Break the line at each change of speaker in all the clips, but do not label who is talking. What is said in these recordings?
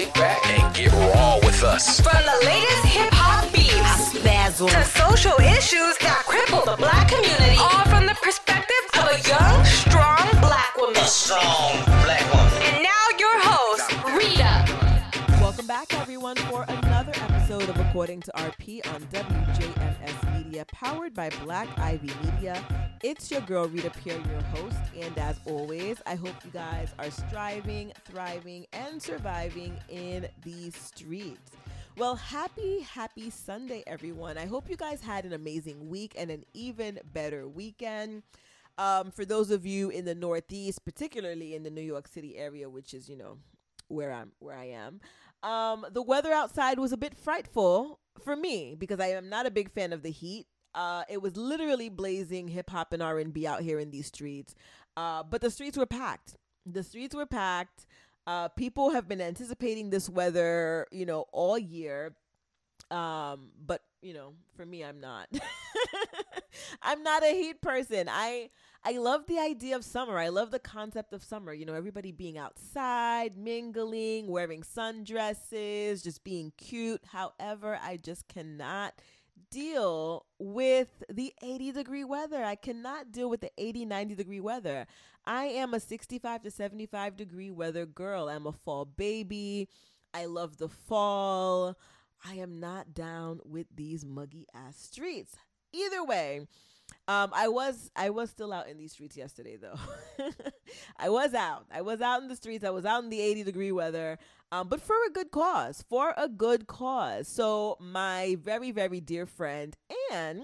kick back and get raw with us.
From the latest hip hop beats to social issues that cripple the black community, all from the perspective of a young, strong black woman.
strong black woman.
And now your host, Rita.
Welcome back, everyone, for another episode of According to RP on WJMS Media, powered by Black Ivy Media. It's your girl, Rita Pierre, your host. And as always, I hope you guys are striving, thriving, and surviving in these streets. Well, happy, happy Sunday, everyone. I hope you guys had an amazing week and an even better weekend. Um, for those of you in the Northeast, particularly in the New York City area, which is, you know, where I'm where I am. Um, the weather outside was a bit frightful for me because I am not a big fan of the heat. Uh, it was literally blazing hip hop and R and B out here in these streets. Uh, but the streets were packed. The streets were packed. Uh, people have been anticipating this weather, you know, all year. Um, but you know, for me, I'm not. I'm not a heat person. I I love the idea of summer. I love the concept of summer. You know, everybody being outside, mingling, wearing sundresses, just being cute. However, I just cannot deal with the 80 degree weather. I cannot deal with the 80, 90 degree weather. I am a 65 to 75 degree weather girl. I'm a fall baby. I love the fall. I am not down with these muggy ass streets. Either way, um, I was I was still out in these streets yesterday though. I was out. I was out in the streets. I was out in the 80 degree weather. Um, but for a good cause. For a good cause. So my very, very dear friend and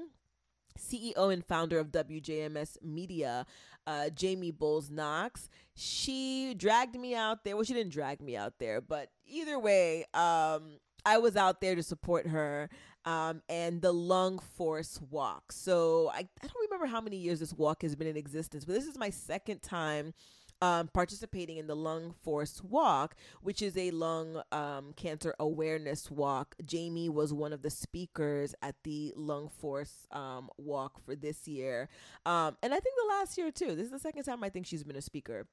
CEO and founder of WJMS Media, uh, Jamie Bowles Knox. She dragged me out there. Well, she didn't drag me out there, but either way, um, I was out there to support her um, and the Lung Force Walk. So I, I don't remember how many years this walk has been in existence, but this is my second time um, participating in the Lung Force Walk, which is a lung um, cancer awareness walk. Jamie was one of the speakers at the Lung Force um, Walk for this year. Um, and I think the last year too. This is the second time I think she's been a speaker.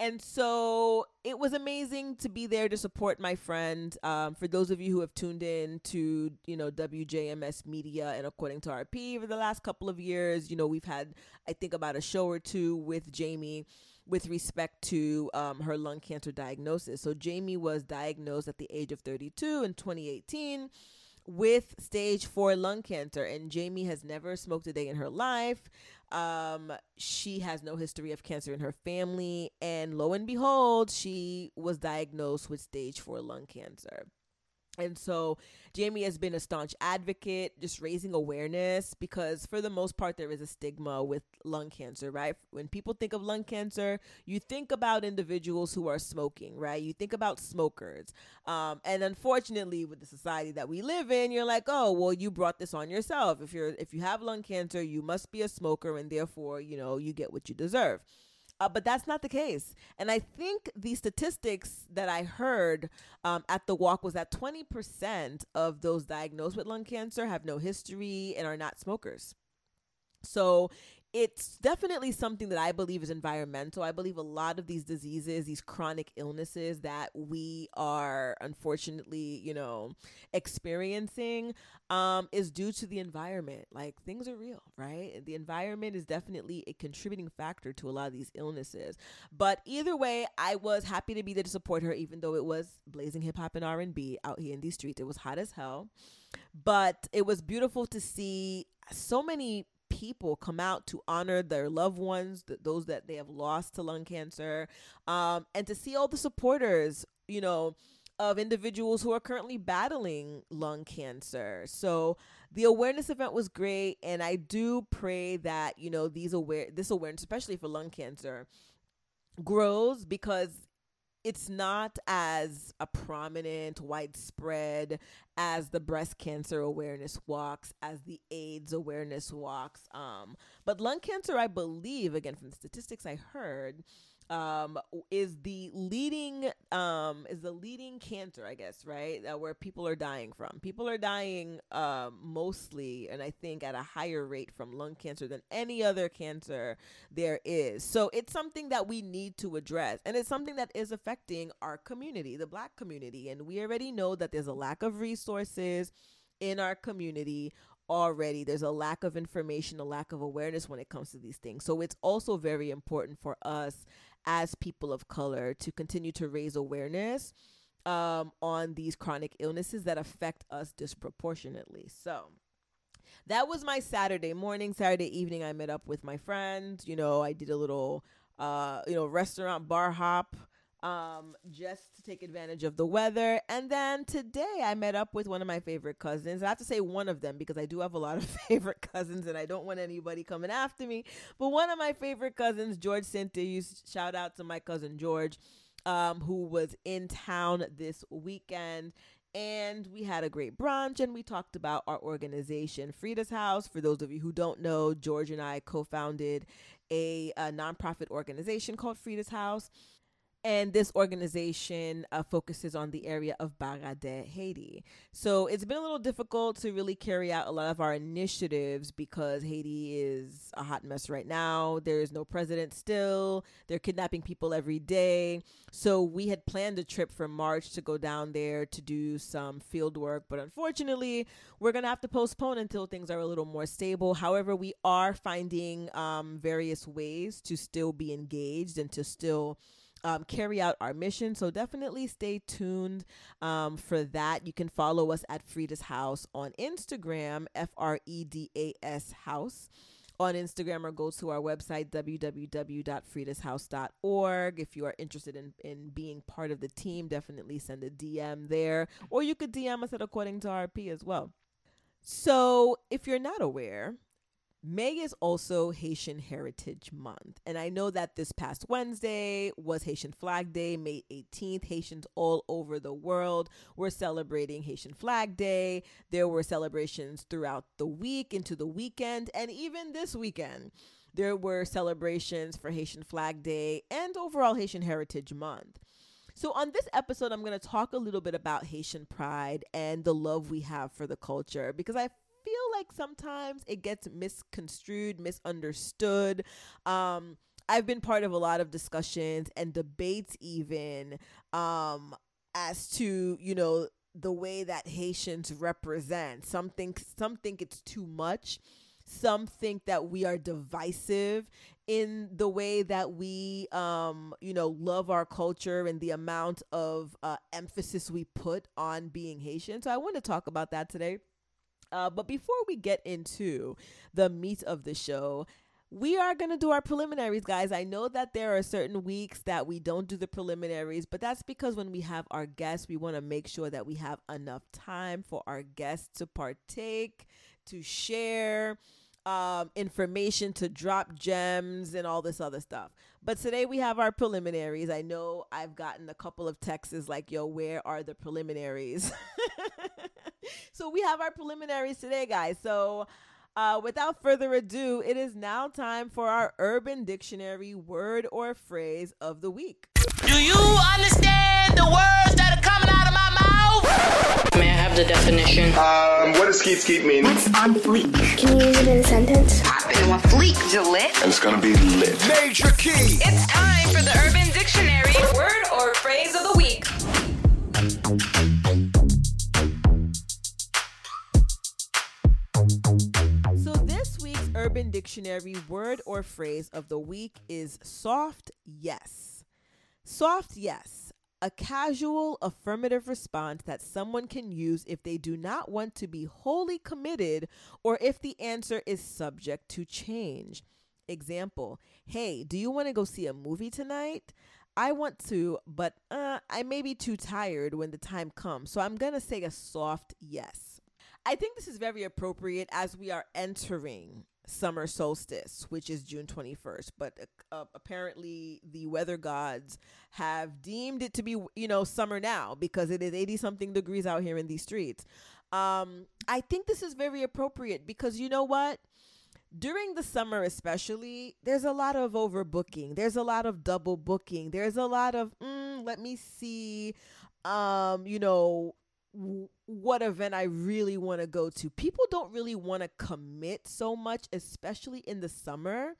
And so it was amazing to be there to support my friend. Um, for those of you who have tuned in to, you know, WJMS Media and according to RP for the last couple of years, you know, we've had, I think, about a show or two with Jamie with respect to um, her lung cancer diagnosis. So Jamie was diagnosed at the age of 32 in 2018 with stage four lung cancer, and Jamie has never smoked a day in her life. Um, she has no history of cancer in her family, and lo and behold, she was diagnosed with stage four lung cancer. And so Jamie has been a staunch advocate, just raising awareness because, for the most part, there is a stigma with lung cancer, right? When people think of lung cancer, you think about individuals who are smoking, right? You think about smokers. Um, and unfortunately, with the society that we live in, you're like, oh, well, you brought this on yourself. If you're if you have lung cancer, you must be a smoker, and therefore, you know, you get what you deserve. Uh, but that's not the case. And I think the statistics that I heard um, at the walk was that 20% of those diagnosed with lung cancer have no history and are not smokers. So it's definitely something that I believe is environmental. I believe a lot of these diseases, these chronic illnesses that we are unfortunately, you know, experiencing um, is due to the environment. Like things are real, right? The environment is definitely a contributing factor to a lot of these illnesses. But either way, I was happy to be there to support her, even though it was blazing hip hop and R and B out here in these streets. It was hot as hell, but it was beautiful to see so many people come out to honor their loved ones, th- those that they have lost to lung cancer, um, and to see all the supporters, you know, of individuals who are currently battling lung cancer. So the awareness event was great, and I do pray that you know these aware this awareness, especially for lung cancer, grows because it's not as a prominent, widespread as the breast cancer awareness walks, as the AIDS awareness walks. Um, but lung cancer, I believe, again from the statistics I heard, um, is the leading um, is the leading cancer, I guess, right? Uh, where people are dying from. People are dying um, mostly, and I think at a higher rate from lung cancer than any other cancer there is. So it's something that we need to address, and it's something that is affecting our community, the Black community, and we already know that there's a lack of resources in our community already there's a lack of information a lack of awareness when it comes to these things so it's also very important for us as people of color to continue to raise awareness um, on these chronic illnesses that affect us disproportionately. So that was my Saturday morning, Saturday evening. I met up with my friends. You know, I did a little, uh, you know, restaurant bar hop um, just to take advantage of the weather. And then today I met up with one of my favorite cousins. I have to say one of them because I do have a lot of favorite cousins and I don't want anybody coming after me. But one of my favorite cousins, George Cynthia, shout out to my cousin George, um, who was in town this weekend. And we had a great brunch and we talked about our organization, Freda's House. For those of you who don't know, George and I co founded a, a nonprofit organization called Freda's House and this organization uh, focuses on the area of Bagade, Haiti. So it's been a little difficult to really carry out a lot of our initiatives because Haiti is a hot mess right now. There is no president still. They're kidnapping people every day. So we had planned a trip for March to go down there to do some field work, but unfortunately, we're going to have to postpone until things are a little more stable. However, we are finding um, various ways to still be engaged and to still um, carry out our mission. So definitely stay tuned um, for that. You can follow us at Freda's House on Instagram, F R E D A S House on Instagram or go to our website, www.fredashouse.org. If you are interested in, in being part of the team, definitely send a DM there. Or you could DM us at According to RP as well. So if you're not aware, May is also Haitian Heritage Month. And I know that this past Wednesday was Haitian Flag Day, May 18th. Haitians all over the world were celebrating Haitian Flag Day. There were celebrations throughout the week into the weekend, and even this weekend. There were celebrations for Haitian Flag Day and overall Haitian Heritage Month. So, on this episode, I'm going to talk a little bit about Haitian pride and the love we have for the culture because I like sometimes it gets misconstrued, misunderstood. Um, I've been part of a lot of discussions and debates, even um, as to you know the way that Haitians represent. Some think some think it's too much. Some think that we are divisive in the way that we, um, you know, love our culture and the amount of uh, emphasis we put on being Haitian. So I want to talk about that today. Uh, but before we get into the meat of the show, we are going to do our preliminaries, guys. I know that there are certain weeks that we don't do the preliminaries, but that's because when we have our guests, we want to make sure that we have enough time for our guests to partake, to share um, information, to drop gems, and all this other stuff. But today we have our preliminaries. I know I've gotten a couple of texts like, yo, where are the preliminaries? so we have our preliminaries today, guys. So uh, without further ado, it is now time for our Urban Dictionary word or phrase of the week.
Do you understand the words that are coming out of my mouth?
May I have the definition?
Um, what does skeet skeet mean?
What's on fleek? Can you use it in a sentence?
Hopping on fleek, Gillette.
And it's gonna be lit.
Major key.
It's time for the Urban Dictionary word or phrase of the week.
Dictionary word or phrase of the week is soft yes. Soft yes, a casual affirmative response that someone can use if they do not want to be wholly committed or if the answer is subject to change. Example, hey, do you want to go see a movie tonight? I want to, but uh, I may be too tired when the time comes. So I'm going to say a soft yes. I think this is very appropriate as we are entering summer solstice, which is June 21st. But uh, apparently, the weather gods have deemed it to be, you know, summer now because it is 80 something degrees out here in these streets. Um, I think this is very appropriate because you know what? during the summer especially there's a lot of overbooking there's a lot of double booking there's a lot of mm, let me see um you know what event i really want to go to. People don't really want to commit so much especially in the summer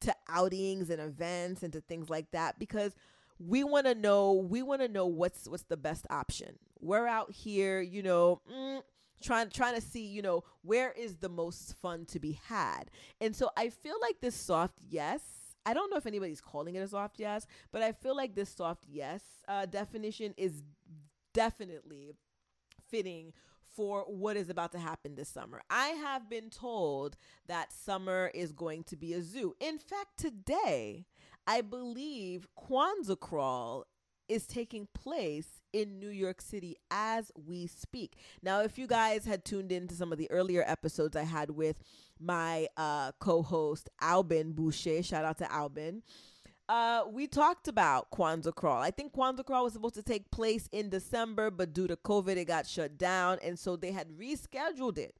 to outings and events and to things like that because we want to know we want to know what's what's the best option. We're out here you know mm, trying trying to see you know where is the most fun to be had. And so i feel like this soft yes i don't know if anybody's calling it a soft yes but i feel like this soft yes uh, definition is definitely fitting for what is about to happen this summer. I have been told that summer is going to be a zoo. In fact, today, I believe Kwanzaa Crawl is taking place in New York City as we speak. Now, if you guys had tuned into some of the earlier episodes I had with my uh, co-host Albin Boucher, shout out to Albin. Uh, we talked about Kwanzaa Crawl. I think Kwanzaa Crawl was supposed to take place in December, but due to COVID, it got shut down, and so they had rescheduled it.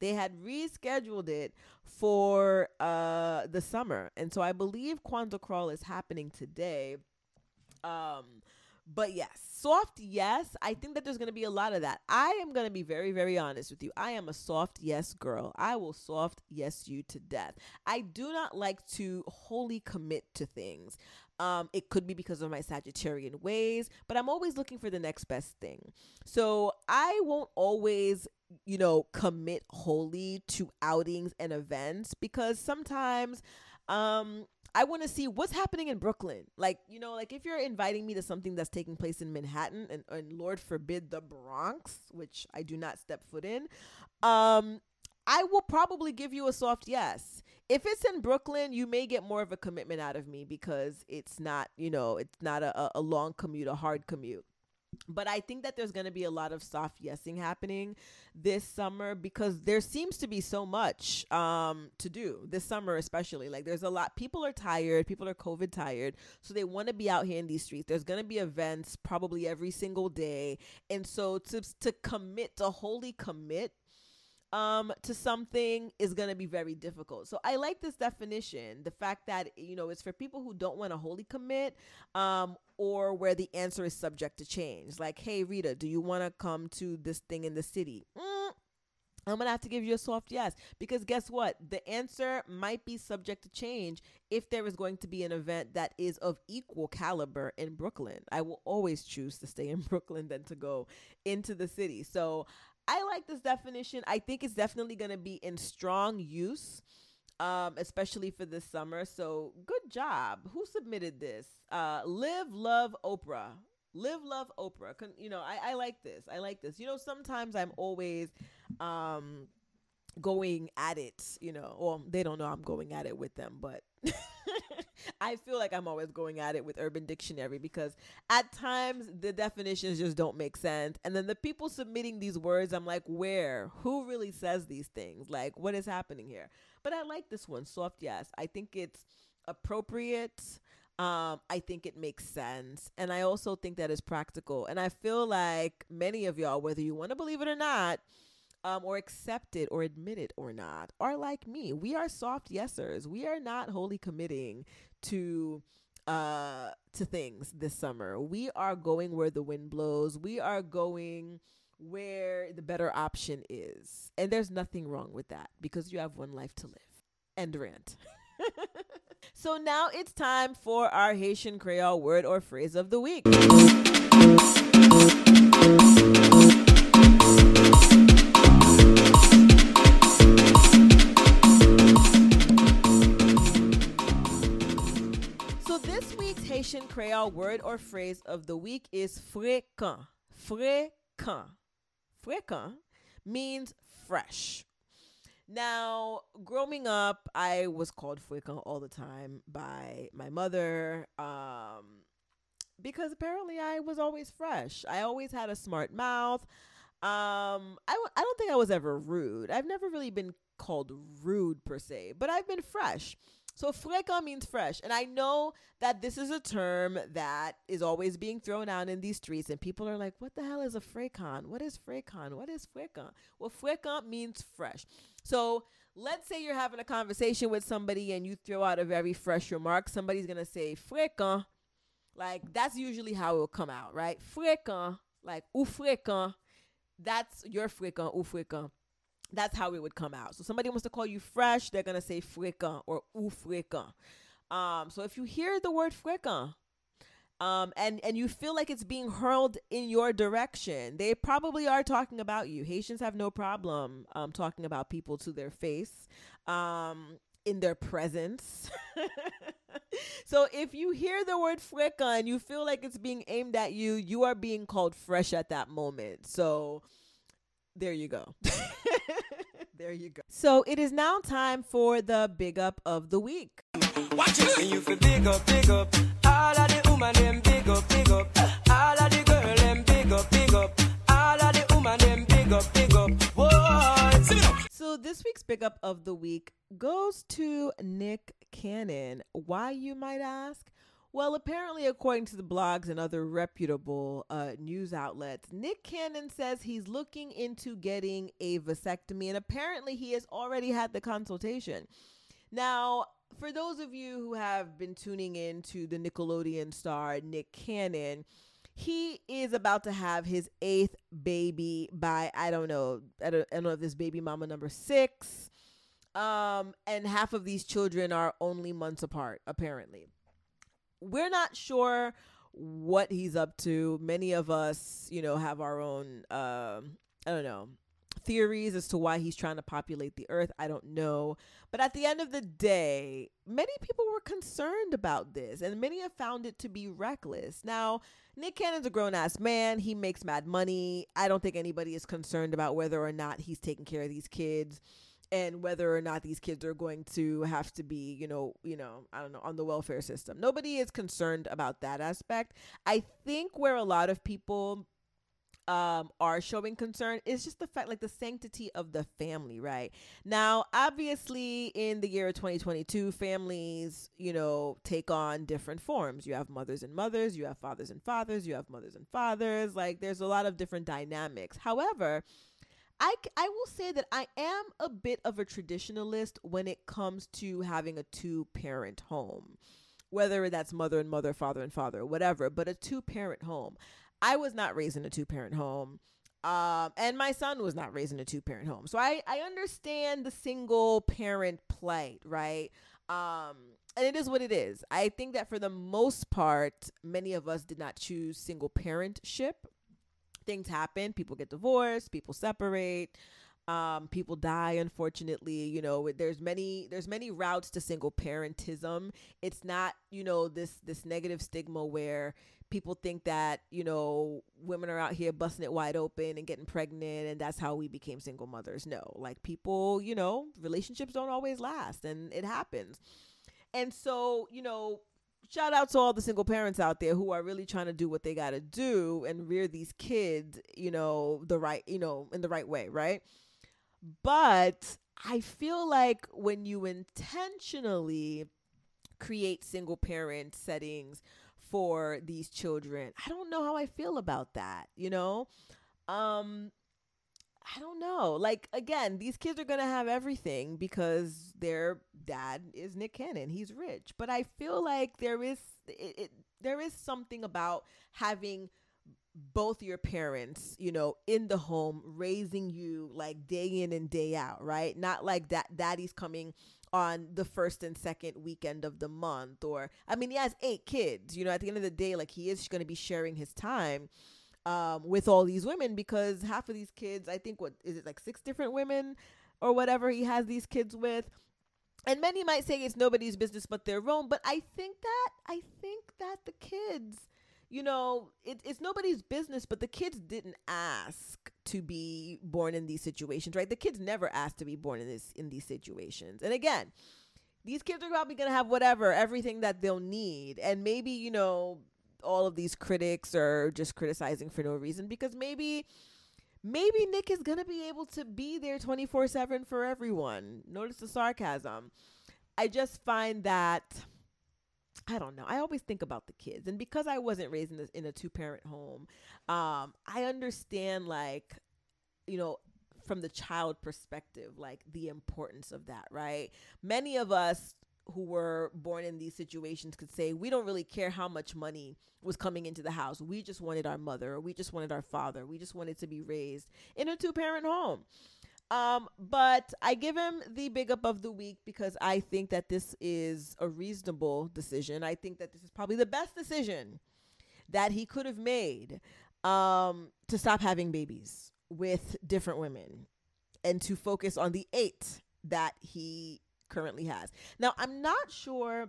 They had rescheduled it for uh the summer, and so I believe Kwanzaa Crawl is happening today. Um, but yes, soft yes. I think that there's going to be a lot of that. I am going to be very, very honest with you. I am a soft yes girl. I will soft yes you to death. I do not like to wholly commit to things. Um, it could be because of my Sagittarian ways, but I'm always looking for the next best thing. So I won't always, you know, commit wholly to outings and events because sometimes um I want to see what's happening in Brooklyn. Like, you know, like if you're inviting me to something that's taking place in Manhattan and, and Lord forbid the Bronx, which I do not step foot in, um, I will probably give you a soft yes. If it's in Brooklyn, you may get more of a commitment out of me because it's not, you know, it's not a, a long commute, a hard commute but I think that there's going to be a lot of soft yesing happening this summer because there seems to be so much um, to do this summer, especially. Like, there's a lot. People are tired. People are COVID tired. So they want to be out here in these streets. There's going to be events probably every single day. And so to, to commit, to wholly commit um to something is going to be very difficult. So I like this definition, the fact that you know it's for people who don't want to wholly commit um or where the answer is subject to change. Like, "Hey Rita, do you want to come to this thing in the city?" Mm, I'm gonna have to give you a soft yes because guess what? The answer might be subject to change if there is going to be an event that is of equal caliber in Brooklyn. I will always choose to stay in Brooklyn than to go into the city. So I like this definition. I think it's definitely going to be in strong use, um, especially for this summer. So good job. Who submitted this? Uh, Live Love Oprah. Live Love Oprah. Con- you know, I, I like this. I like this. You know, sometimes I'm always um, going at it, you know, well, they don't know I'm going at it with them, but I feel like I'm always going at it with Urban Dictionary because at times the definitions just don't make sense. And then the people submitting these words, I'm like, where? Who really says these things? Like, what is happening here? But I like this one, soft yes. I think it's appropriate. Um, I think it makes sense. And I also think that is practical. And I feel like many of y'all, whether you want to believe it or not, um, or accept it or admit it or not are like me. We are soft yesers. We are not wholly committing to uh to things this summer. We are going where the wind blows. We are going where the better option is. And there's nothing wrong with that because you have one life to live. End rant. so now it's time for our Haitian Creole word or phrase of the week. Creole word or phrase of the week is frekan. Frekan. Frekan means fresh. Now, growing up, I was called frekan all the time by my mother um, because apparently I was always fresh. I always had a smart mouth. Um, I w- I don't think I was ever rude. I've never really been called rude per se, but I've been fresh. So frekan means fresh. And I know that this is a term that is always being thrown out in these streets and people are like, what the hell is a frekan? What is frekan? What is frekan? Well, frekan means fresh. So let's say you're having a conversation with somebody and you throw out a very fresh remark. Somebody's going to say frekan. Like that's usually how it will come out, right? Frekan, like ou frekan. That's your frekan ou fréquent that's how it would come out. So somebody wants to call you fresh, they're gonna say frekan or ou frekan. Um, so if you hear the word frekan, um, and and you feel like it's being hurled in your direction, they probably are talking about you. Haitians have no problem um, talking about people to their face, um, in their presence. so if you hear the word frekan and you feel like it's being aimed at you, you are being called fresh at that moment. So there you go. there you go. So it is now time for the big up of the week.
Watch it. And you feel big up, big up. All of the woman them big up, big up. All of the girl them big up, big up. All of the woman them big up, big up. Whoa.
So this week's big up of the week goes to Nick Cannon. Why you might ask? Well, apparently, according to the blogs and other reputable uh, news outlets, Nick Cannon says he's looking into getting a vasectomy, and apparently, he has already had the consultation. Now, for those of you who have been tuning in to the Nickelodeon star Nick Cannon, he is about to have his eighth baby by I don't know I don't, I don't know if this baby mama number six, um, and half of these children are only months apart apparently we're not sure what he's up to. Many of us, you know, have our own, uh, I don't know, theories as to why he's trying to populate the earth. I don't know. But at the end of the day, many people were concerned about this, and many have found it to be reckless. Now, Nick Cannon's a grown ass man. He makes mad money. I don't think anybody is concerned about whether or not he's taking care of these kids and whether or not these kids are going to have to be, you know, you know, I don't know, on the welfare system. Nobody is concerned about that aspect. I think where a lot of people um are showing concern is just the fact like the sanctity of the family right now obviously in the year of 2022 families you know take on different forms you have mothers and mothers you have fathers and fathers you have mothers and fathers like there's a lot of different dynamics however I, I will say that I am a bit of a traditionalist when it comes to having a two parent home, whether that's mother and mother, father and father, whatever, but a two parent home. I was not raised in a two parent home. Um, and my son was not raised in a two parent home. So I, I understand the single parent plight, right? Um, and it is what it is. I think that for the most part, many of us did not choose single parentship things happen. People get divorced, people separate, um, people die. Unfortunately, you know, there's many there's many routes to single parentism. It's not you know this this negative stigma where people think that you know women are out here busting it wide open and getting pregnant and that's how we became single mothers no like people you know relationships don't always last and it happens and so you know shout out to all the single parents out there who are really trying to do what they got to do and rear these kids, you know, the right, you know, in the right way, right? But I feel like when you intentionally create single parent settings for these children, I don't know how I feel about that, you know? Um I don't know. Like again, these kids are gonna have everything because their dad is Nick Cannon. He's rich, but I feel like there is it, it, there is something about having both your parents, you know, in the home raising you like day in and day out, right? Not like that daddy's coming on the first and second weekend of the month or I mean he has eight kids, you know, at the end of the day like he is going to be sharing his time um, with all these women because half of these kids, I think, what is it like six different women or whatever he has these kids with. And many might say it's nobody's business but their own, but I think that I think that the kids, you know, it, it's nobody's business, but the kids didn't ask to be born in these situations, right? The kids never asked to be born in this in these situations. And again, these kids are probably gonna have whatever, everything that they'll need, and maybe you know all of these critics are just criticizing for no reason because maybe maybe Nick is going to be able to be there 24/7 for everyone. Notice the sarcasm. I just find that I don't know. I always think about the kids, and because I wasn't raised in, this, in a two parent home, um, I understand like, you know, from the child perspective, like the importance of that, right? Many of us who were born in these situations could say we don't really care how much money was coming into the house. We just wanted our mother, or we just wanted our father. We just wanted to be raised in a two parent home. Um, but I give him the big up of the week because I think that this is a reasonable decision. I think that this is probably the best decision that he could have made um, to stop having babies with different women and to focus on the eight that he currently has. Now, I'm not sure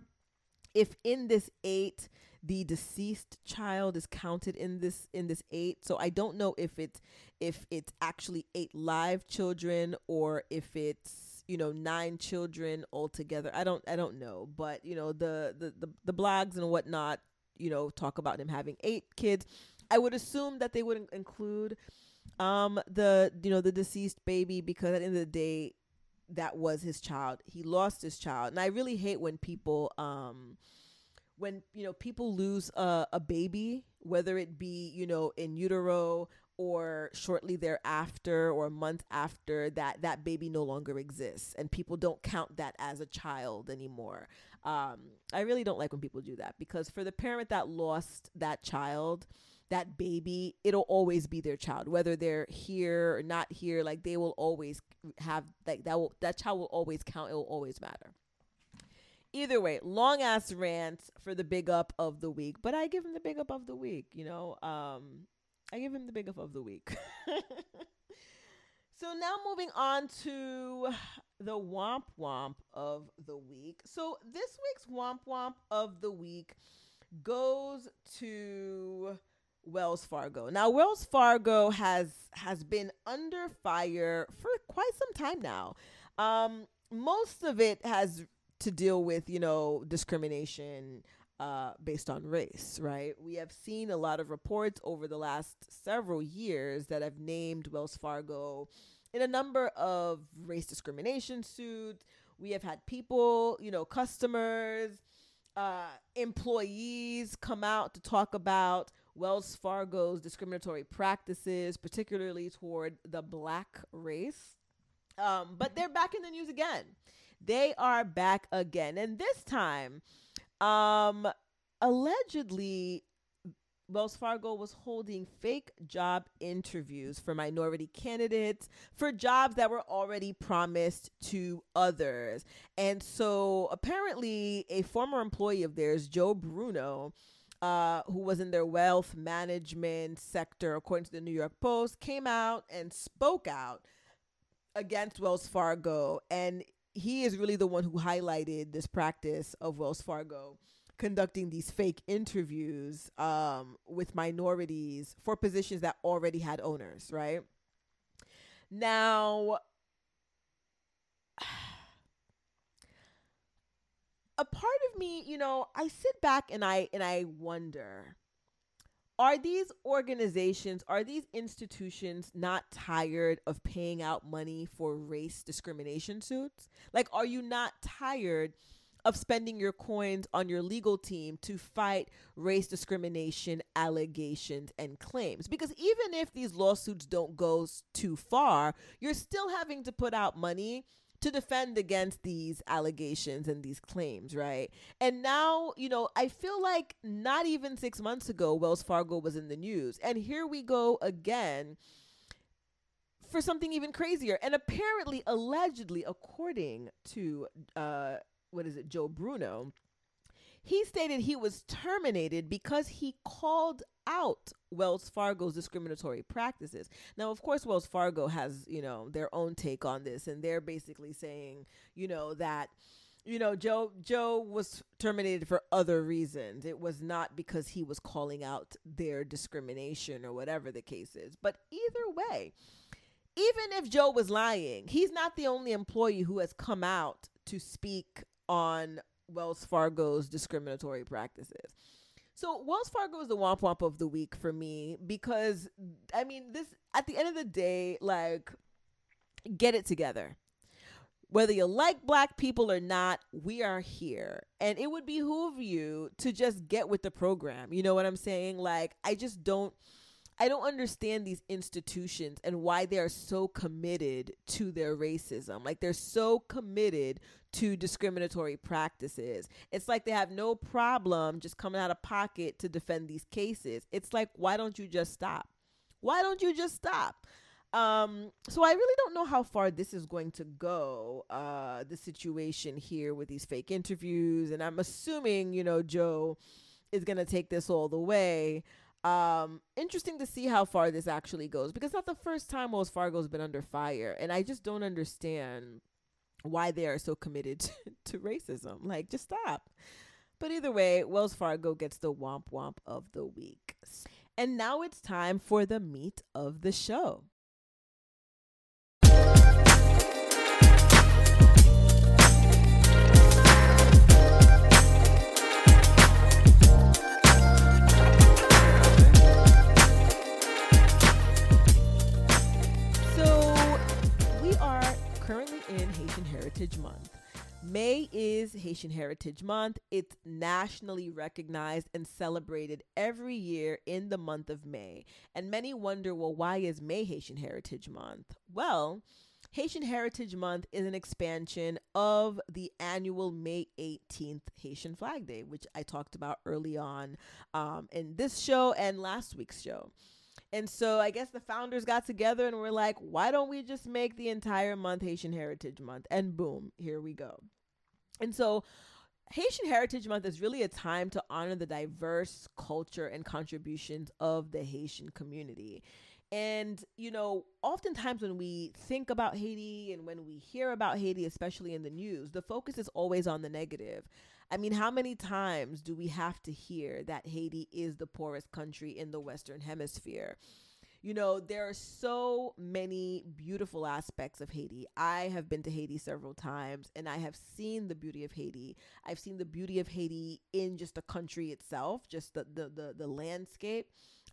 if in this eight the deceased child is counted in this in this eight. So i don't know if it's if it's actually eight live children or if it's you know nine children altogether. I don't i don't know. But you know the the the, the blogs and whatnot you know talk about him having eight kids. I would assume that they would include um the you know the deceased baby because at the end of the day that was his child. He lost his child. And i really hate when people um when you know people lose a, a baby whether it be you know in utero or shortly thereafter or a month after that that baby no longer exists. And people don't count that as a child anymore. Um, i really don't like when people do that because for the parent that lost that child that baby it'll always be their child whether they're here or not here like they will always have like that will that child will always count it will always matter either way, long ass rant for the big up of the week, but I give him the big up of the week, you know. Um I give him the big up of the week. so now moving on to the womp womp of the week. So this week's womp womp of the week goes to Wells Fargo. Now Wells Fargo has has been under fire for quite some time now. Um most of it has to deal with, you know, discrimination uh, based on race, right? We have seen a lot of reports over the last several years that have named Wells Fargo in a number of race discrimination suits. We have had people, you know, customers, uh, employees come out to talk about Wells Fargo's discriminatory practices, particularly toward the black race. Um, but they're back in the news again. They are back again. And this time, um, allegedly, Wells Fargo was holding fake job interviews for minority candidates for jobs that were already promised to others. And so apparently, a former employee of theirs, Joe Bruno, uh, who was in their wealth management sector, according to the New York Post, came out and spoke out against Wells Fargo. And he is really the one who highlighted this practice of Wells Fargo conducting these fake interviews um, with minorities for positions that already had owners, right? Now, a part of me, you know, I sit back and I and I wonder are these organizations, are these institutions not tired of paying out money for race discrimination suits? Like, are you not tired of spending your coins on your legal team to fight race discrimination allegations and claims? Because even if these lawsuits don't go too far, you're still having to put out money to defend against these allegations and these claims, right? And now, you know, I feel like not even six months ago, Wells Fargo was in the news. And here we go again for something even crazier. And apparently, allegedly, according to, uh, what is it, Joe Bruno, he stated he was terminated because he called out Wells Fargo's discriminatory practices. Now, of course, Wells Fargo has, you know, their own take on this, and they're basically saying, you know, that you know joe joe was terminated for other reasons. It was not because he was calling out their discrimination or whatever the case is. But either way even if joe was lying he's not the only employee who has come out to speak on wells fargo's discriminatory practices so Wells Fargo is the womp womp of the week for me because I mean this at the end of the day, like get it together. whether you like black people or not, we are here. And it would behoove you to just get with the program. You know what I'm saying? Like, I just don't. I don't understand these institutions and why they are so committed to their racism. Like they're so committed to discriminatory practices. It's like they have no problem just coming out of pocket to defend these cases. It's like why don't you just stop? Why don't you just stop? Um, so I really don't know how far this is going to go, uh, the situation here with these fake interviews. And I'm assuming, you know, Joe is going to take this all the way. Um, interesting to see how far this actually goes because not the first time Wells Fargo's been under fire. And I just don't understand why they are so committed to, racism. Like, just stop. But either way, Wells Fargo gets the womp womp of the week. And now it's time for the meat of the show. Heritage Month. May is Haitian Heritage Month. It's nationally recognized and celebrated every year in the month of May. And many wonder, well, why is May Haitian Heritage Month? Well, Haitian Heritage Month is an expansion of the annual May 18th Haitian Flag Day, which I talked about early on um, in this show and last week's show. And so I guess the founders got together and were like, why don't we just make the entire month Haitian Heritage Month? And boom, here we go. And so Haitian Heritage Month is really a time to honor the diverse culture and contributions of the Haitian community. And, you know, oftentimes when we think about Haiti and when we hear about Haiti, especially in the news, the focus is always on the negative. I mean, how many times do we have to hear that Haiti is the poorest country in the Western Hemisphere? You know, there are so many beautiful aspects of Haiti. I have been to Haiti several times and I have seen the beauty of Haiti. I've seen the beauty of Haiti in just the country itself, just the the the, the landscape.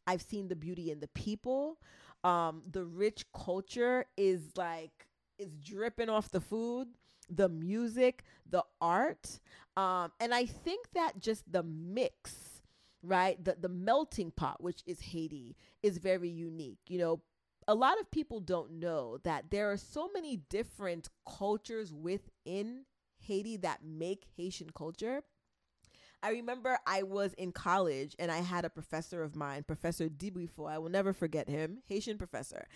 I've seen the beauty in the people. Um, the rich culture is like is dripping off the food the music, the art. Um, and I think that just the mix, right? The the melting pot, which is Haiti, is very unique. You know, a lot of people don't know that there are so many different cultures within Haiti that make Haitian culture. I remember I was in college and I had a professor of mine, Professor Dibuifo. I will never forget him, Haitian professor.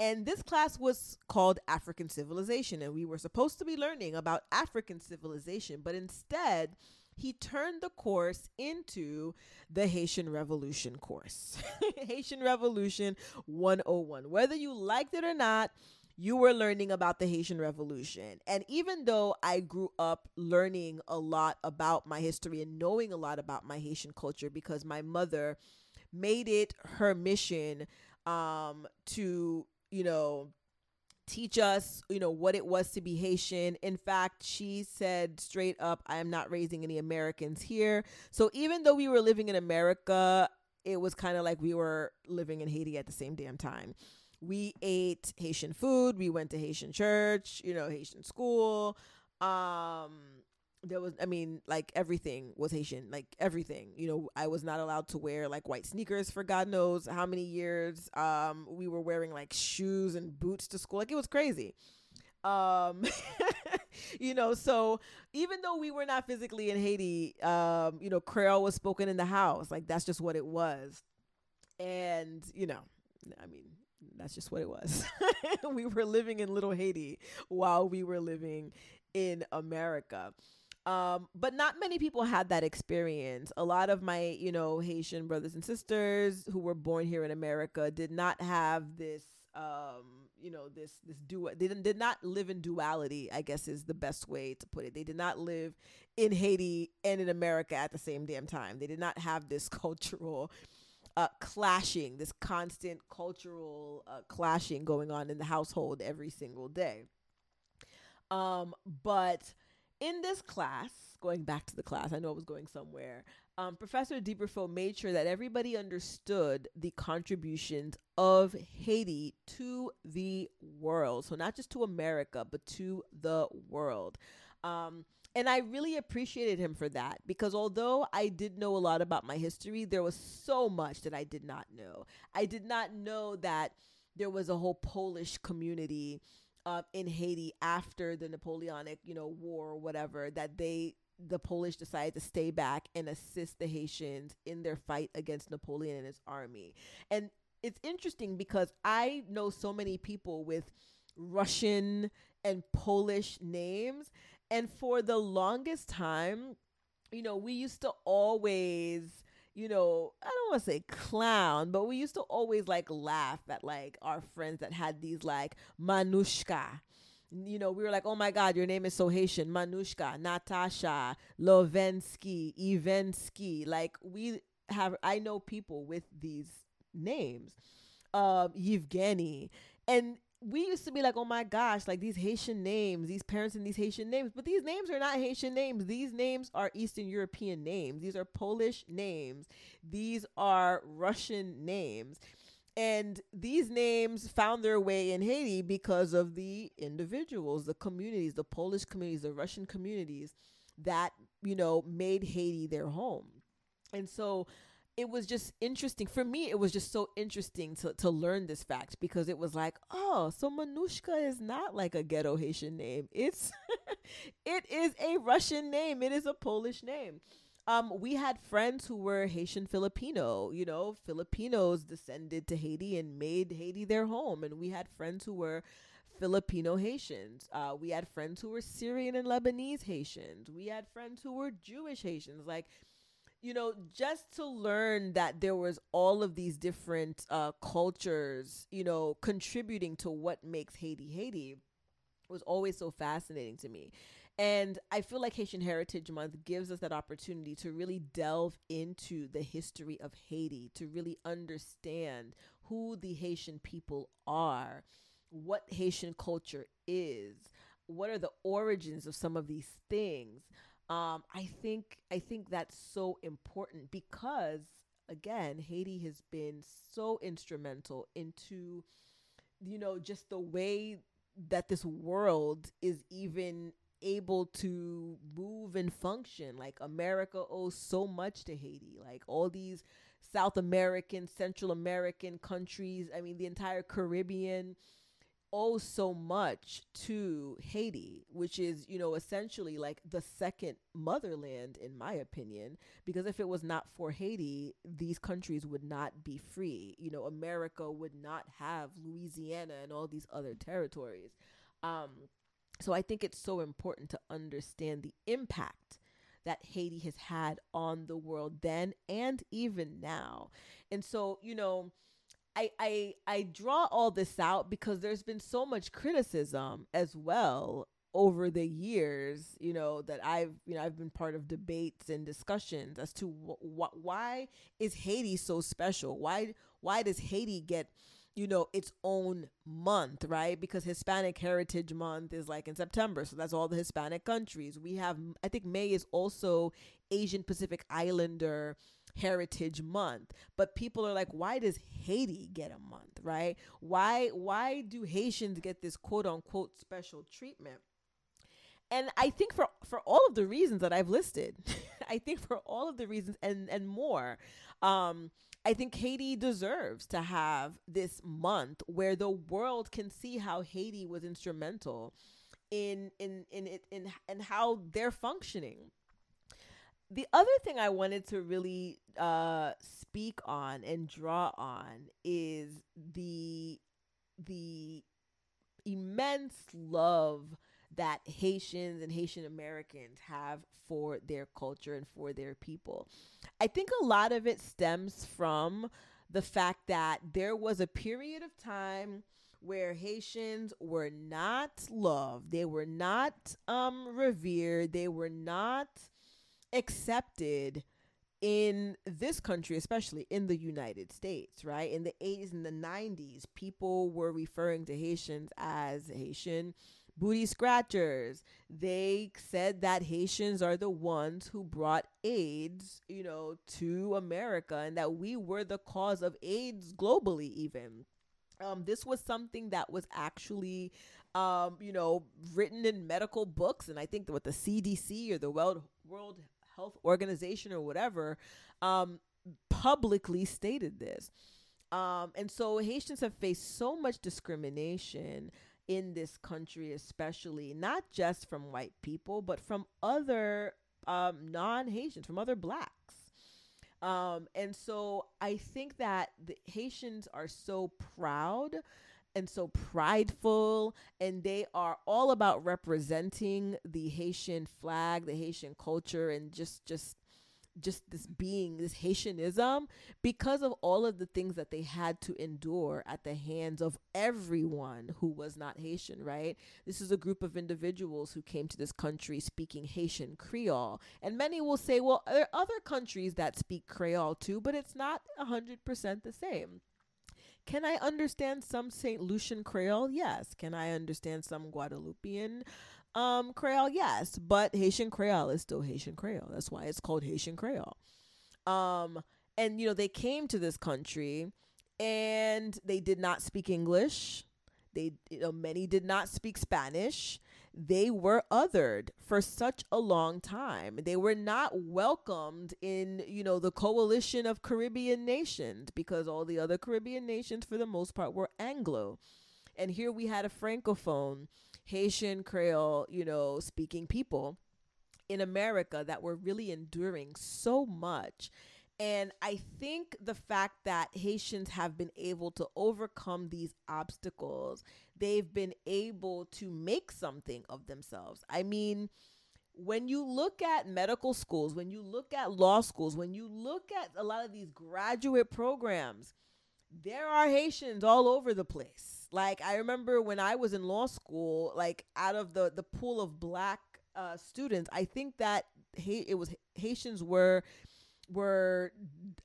And this class was called African Civilization, and we were supposed to be learning about African civilization, but instead, he turned the course into the Haitian Revolution course. Haitian Revolution 101. Whether you liked it or not, you were learning about the Haitian Revolution. And even though I grew up learning a lot about my history and knowing a lot about my Haitian culture because my mother made it her mission um, to you know, teach us, you know, what it was to be Haitian. In fact, she said straight up, I am not raising any Americans here. So even though we were living in America, it was kind of like we were living in Haiti at the same damn time. We ate Haitian food, we went to Haitian church, you know, Haitian school. Um there was i mean like everything was haitian like everything you know i was not allowed to wear like white sneakers for god knows how many years. Um we were wearing like shoes and boots to school like it was crazy. Um you know so even though we were not physically in haiti um you know creole was spoken in the house like that's just what it was. And you know i mean that's just what it was. We were living in little haiti while we were living in america um, but not many people had that experience. A lot of my, you know, Haitian brothers and sisters who were born here in America did not have this, um, you know, this this dual. They did, did not live in duality. I guess is the best way to put it. They did not live in Haiti and in America at the same damn time. They did not have this cultural. Uh, clashing, this constant cultural uh, clashing going on in the household every single day. Um, but in this class, going back to the class, I know I was going somewhere. Um, Professor Deeperfo made sure that everybody understood the contributions of Haiti to the world. So, not just to America, but to the world. Um, and I really appreciated him for that because although I did know a lot about my history, there was so much that I did not know. I did not know that there was a whole Polish community uh, in Haiti after the Napoleonic, you know, war or whatever that they the Polish decided to stay back and assist the Haitians in their fight against Napoleon and his army. And it's interesting because I know so many people with Russian and Polish names and for the longest time, you know, we used to always you know, I don't want to say clown, but we used to always like laugh at like our friends that had these like Manushka. You know, we were like, oh my God, your name is so Haitian. Manushka, Natasha, Lovensky, Ivensky. Like, we have, I know people with these names. Uh, Yevgeny. And we used to be like, oh my gosh, like these Haitian names, these parents and these Haitian names, but these names are not Haitian names. These names are Eastern European names. These are Polish names. These are Russian names. And these names found their way in Haiti because of the individuals, the communities, the Polish communities, the Russian communities that, you know, made Haiti their home. And so it was just interesting for me it was just so interesting to, to learn this fact because it was like oh so manushka is not like a ghetto haitian name it's it is a russian name it is a polish name um, we had friends who were Haitian Filipino, you know, Filipinos descended to Haiti and made Haiti their home. And we had friends who were Filipino Haitians. Uh, we had friends who were Syrian and Lebanese Haitians. We had friends who were Jewish Haitians. Like, you know, just to learn that there was all of these different uh, cultures, you know, contributing to what makes Haiti Haiti was always so fascinating to me. And I feel like Haitian Heritage Month gives us that opportunity to really delve into the history of Haiti, to really understand who the Haitian people are, what Haitian culture is, what are the origins of some of these things um, I think I think that's so important because again, Haiti has been so instrumental into you know just the way that this world is even able to move and function. Like America owes so much to Haiti. Like all these South American, Central American countries, I mean the entire Caribbean owe so much to Haiti, which is, you know, essentially like the second motherland, in my opinion, because if it was not for Haiti, these countries would not be free. You know, America would not have Louisiana and all these other territories. Um, so I think it's so important to understand the impact that Haiti has had on the world then and even now. And so, you know, I, I I draw all this out because there's been so much criticism as well over the years, you know, that I've you know I've been part of debates and discussions as to wh- why is Haiti so special? Why why does Haiti get you know its own month, right? Because Hispanic Heritage Month is like in September, so that's all the Hispanic countries. We have I think May is also Asian Pacific Islander Heritage Month. But people are like, why does Haiti get a month, right? Why why do Haitians get this quote unquote special treatment? And I think for for all of the reasons that I've listed, I think for all of the reasons and and more, um, I think Haiti deserves to have this month where the world can see how Haiti was instrumental in in in it in, in how they're functioning the other thing I wanted to really uh, speak on and draw on is the the immense love that Haitians and Haitian Americans have for their culture and for their people. I think a lot of it stems from the fact that there was a period of time where Haitians were not loved, they were not um, revered, they were not accepted in this country, especially in the United States, right? In the 80s and the 90s, people were referring to Haitians as Haitian booty scratchers. They said that Haitians are the ones who brought AIDS, you know, to America and that we were the cause of AIDS globally, even. Um, this was something that was actually, um, you know, written in medical books, and I think what the CDC or the World World Health Organization or whatever um, publicly stated this. Um, and so Haitians have faced so much discrimination in this country, especially not just from white people, but from other um, non Haitians, from other blacks. Um, and so I think that the Haitians are so proud and so prideful, and they are all about representing the Haitian flag, the Haitian culture, and just just just this being, this Haitianism, because of all of the things that they had to endure at the hands of everyone who was not Haitian, right? This is a group of individuals who came to this country speaking Haitian Creole. And many will say, well, there are other countries that speak Creole too, but it's not 100% the same. Can I understand some St. Lucian Creole? Yes. Can I understand some Guadeloupean um, Creole, yes, but Haitian Creole is still Haitian Creole. That's why it's called Haitian Creole. Um, and you know, they came to this country and they did not speak English. They, you know, many did not speak Spanish. They were othered for such a long time. They were not welcomed in, you know, the coalition of Caribbean nations because all the other Caribbean nations, for the most part, were Anglo. And here we had a francophone Haitian Creole, you know, speaking people in America that were really enduring so much. And I think the fact that Haitians have been able to overcome these obstacles, they've been able to make something of themselves. I mean, when you look at medical schools, when you look at law schools, when you look at a lot of these graduate programs, there are Haitians all over the place like I remember when I was in law school, like out of the the pool of black uh, students, I think that ha- it was Haitians were were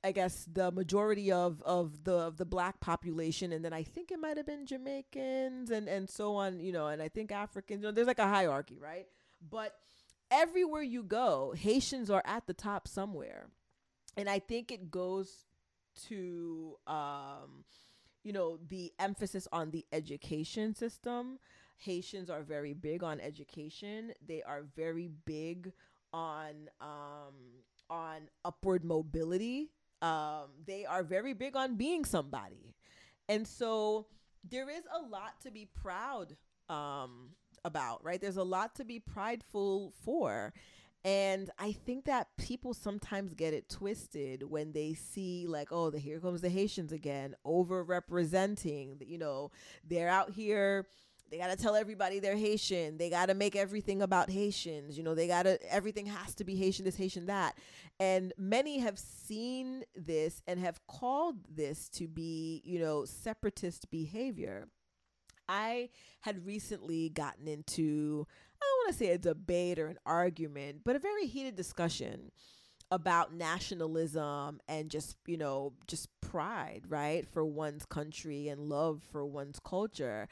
I guess the majority of of the of the black population and then I think it might have been Jamaicans and and so on, you know, and I think Africans, you know, there's like a hierarchy, right? But everywhere you go, Haitians are at the top somewhere. And I think it goes to um you know, the emphasis on the education system. Haitians are very big on education. They are very big on um, on upward mobility. Um, they are very big on being somebody, and so there is a lot to be proud um, about. Right? There's a lot to be prideful for. And I think that people sometimes get it twisted when they see like, oh, the here comes the Haitians again, over representing. You know, they're out here. They gotta tell everybody they're Haitian. They gotta make everything about Haitians. You know, they gotta everything has to be Haitian, this Haitian, that. And many have seen this and have called this to be, you know, separatist behavior. I had recently gotten into I don't want to say a debate or an argument, but a very heated discussion about nationalism and just, you know, just pride, right, for one's country and love for one's culture.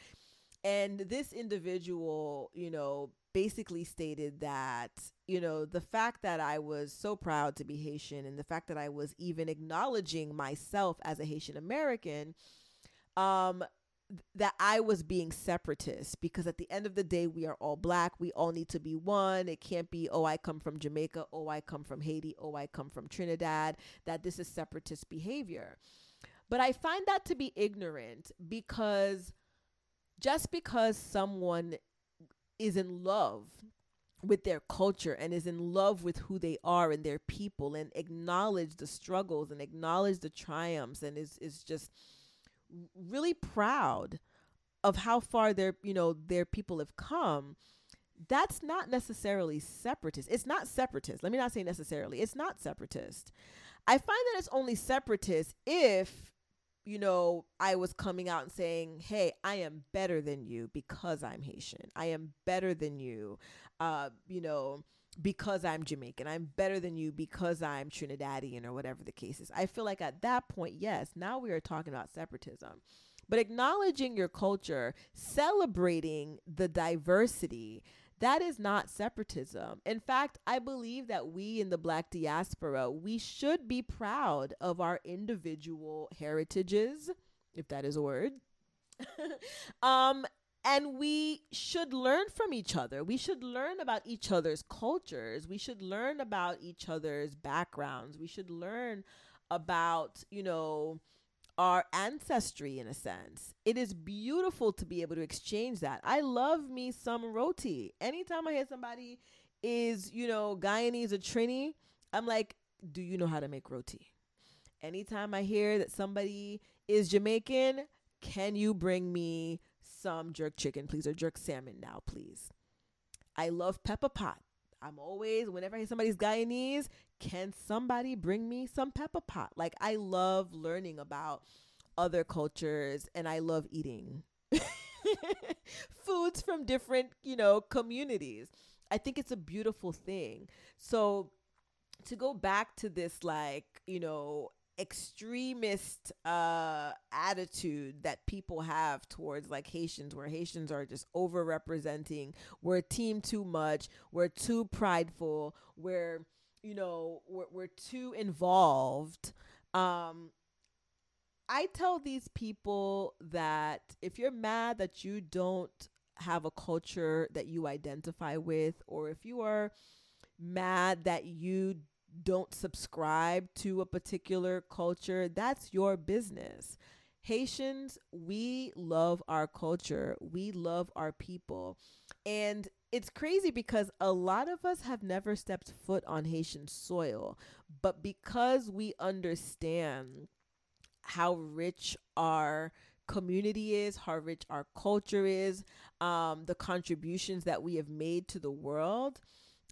And this individual, you know, basically stated that, you know, the fact that I was so proud to be Haitian and the fact that I was even acknowledging myself as a Haitian American um that I was being separatist because at the end of the day, we are all black. We all need to be one. It can't be, oh, I come from Jamaica. Oh, I come from Haiti. Oh, I come from Trinidad. That this is separatist behavior. But I find that to be ignorant because just because someone is in love with their culture and is in love with who they are and their people and acknowledge the struggles and acknowledge the triumphs and is is just really proud of how far their you know their people have come that's not necessarily separatist. It's not separatist. Let me not say necessarily. It's not separatist. I find that it's only separatist if you know i was coming out and saying hey i am better than you because i'm haitian i am better than you uh you know because I'm Jamaican. I'm better than you because I'm Trinidadian or whatever the case is. I feel like at that point, yes, now we are talking about separatism. But acknowledging your culture, celebrating the diversity, that is not separatism. In fact, I believe that we in the black diaspora, we should be proud of our individual heritages, if that is a word. um and we should learn from each other. We should learn about each other's cultures. We should learn about each other's backgrounds. We should learn about, you know, our ancestry in a sense. It is beautiful to be able to exchange that. I love me some roti. Anytime I hear somebody is, you know, Guyanese or Trini, I'm like, do you know how to make roti? Anytime I hear that somebody is Jamaican, can you bring me some jerk chicken, please, or jerk salmon now, please? I love pepper pot. I'm always, whenever I hear somebody's Guyanese, can somebody bring me some pepper pot? Like, I love learning about other cultures and I love eating foods from different, you know, communities. I think it's a beautiful thing. So, to go back to this, like, you know, extremist uh attitude that people have towards like Haitians where Haitians are just over representing we're team too much we're too prideful we're you know we're, we're too involved. Um I tell these people that if you're mad that you don't have a culture that you identify with or if you are mad that you don't subscribe to a particular culture, that's your business. Haitians, we love our culture, we love our people. And it's crazy because a lot of us have never stepped foot on Haitian soil, but because we understand how rich our community is, how rich our culture is, um, the contributions that we have made to the world,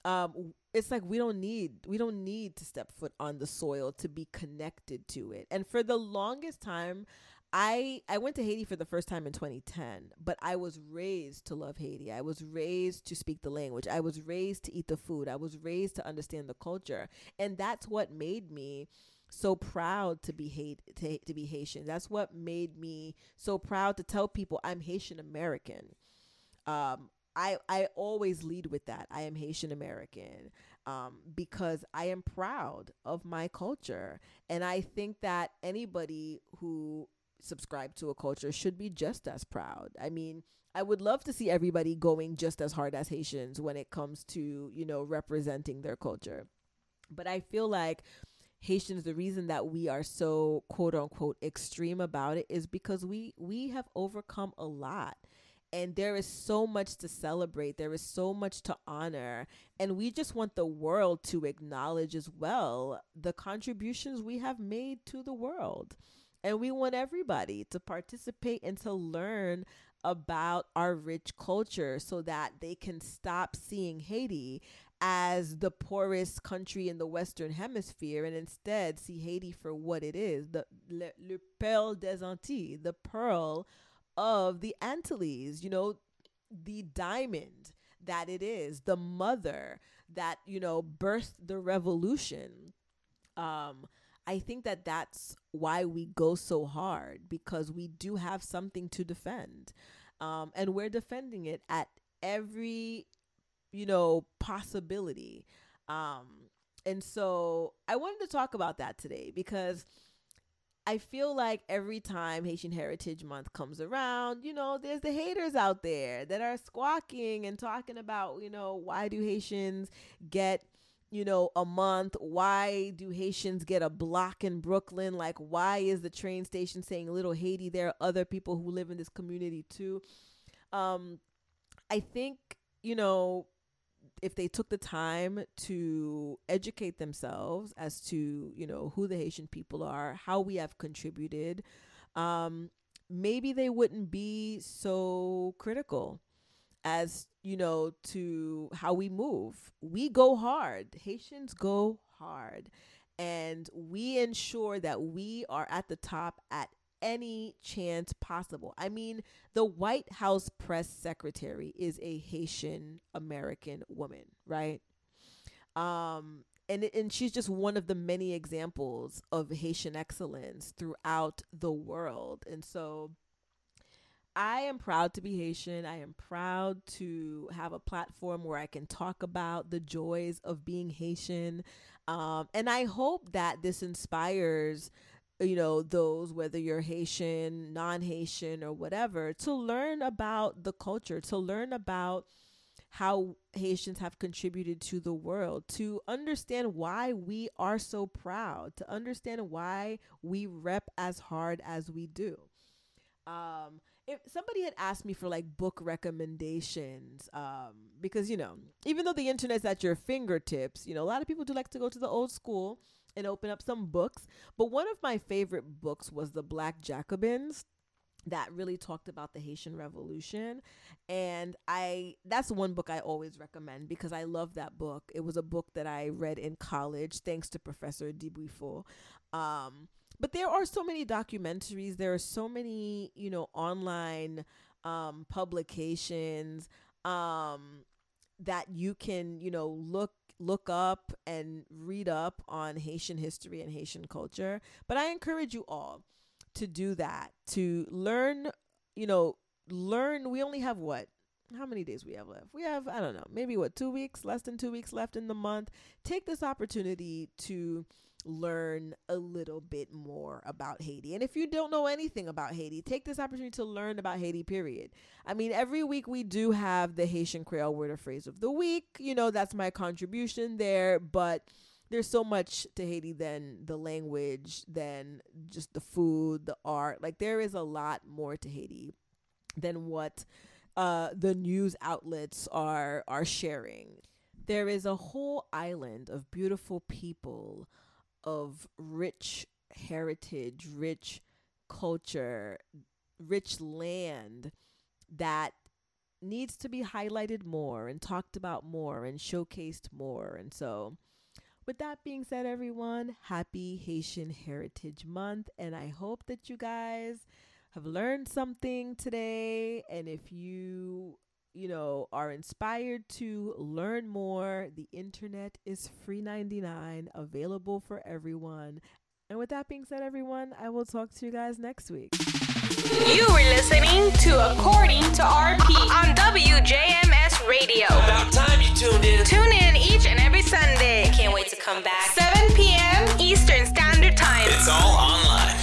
um, it's like we don't need we don't need to step foot on the soil to be connected to it. And for the longest time, I I went to Haiti for the first time in 2010, but I was raised to love Haiti. I was raised to speak the language. I was raised to eat the food. I was raised to understand the culture, and that's what made me so proud to be hate to, to be Haitian. That's what made me so proud to tell people I'm Haitian American. Um, I, I always lead with that. I am Haitian American um, because I am proud of my culture. And I think that anybody who subscribe to a culture should be just as proud. I mean, I would love to see everybody going just as hard as Haitians when it comes to, you know, representing their culture. But I feel like Haitians, the reason that we are so quote unquote extreme about it is because we we have overcome a lot and there is so much to celebrate there is so much to honor and we just want the world to acknowledge as well the contributions we have made to the world. And we want everybody to participate and to learn about our rich culture so that they can stop seeing Haiti as the poorest country in the Western Hemisphere and instead see Haiti for what it is the le, le Perle des Antilles, the pearl of the Antilles, you know, the diamond that it is, the mother that, you know, birthed the revolution. Um, I think that that's why we go so hard because we do have something to defend. Um, and we're defending it at every, you know, possibility. Um, and so I wanted to talk about that today because I feel like every time Haitian Heritage Month comes around, you know, there's the haters out there that are squawking and talking about, you know, why do Haitians get, you know, a month? Why do Haitians get a block in Brooklyn? Like, why is the train station saying Little Haiti? There are other people who live in this community too. Um, I think, you know, if they took the time to educate themselves as to you know who the Haitian people are, how we have contributed, um, maybe they wouldn't be so critical as you know to how we move. We go hard. Haitians go hard. And we ensure that we are at the top at any chance possible. I mean, the White House press secretary is a Haitian American woman, right? Um, and and she's just one of the many examples of Haitian excellence throughout the world. And so I am proud to be Haitian. I am proud to have a platform where I can talk about the joys of being Haitian. Um, and I hope that this inspires you know those whether you're haitian non-haitian or whatever to learn about the culture to learn about how haitians have contributed to the world to understand why we are so proud to understand why we rep as hard as we do. Um if somebody had asked me for like book recommendations um because you know even though the internet's at your fingertips you know a lot of people do like to go to the old school and open up some books but one of my favorite books was the black jacobins that really talked about the Haitian Revolution and I that's one book I always recommend because I love that book. It was a book that I read in college thanks to Professor Dibuifo. Um but there are so many documentaries there are so many you know online um, publications um, that you can you know look look up and read up on Haitian history and Haitian culture but I encourage you all to do that to learn you know learn we only have what how many days we have left we have i don't know maybe what two weeks less than two weeks left in the month take this opportunity to learn a little bit more about Haiti. And if you don't know anything about Haiti, take this opportunity to learn about Haiti, period. I mean, every week we do have the Haitian Creole word or phrase of the week. You know, that's my contribution there, but there's so much to Haiti than the language, than just the food, the art. Like there is a lot more to Haiti than what uh, the news outlets are are sharing. There is a whole island of beautiful people of rich heritage, rich culture, rich land that needs to be highlighted more and talked about more and showcased more. And so, with that being said, everyone, happy Haitian Heritage Month. And I hope that you guys have learned something today and if you you know are inspired to learn more the internet is free 99 available for everyone. And with that being said everyone i will talk to you guys next week.
You were listening to according to rp on wjms radio.
About time you tuned in.
Tune in each and every sunday. Can't wait to come back. 7 p.m eastern standard time. It's all online.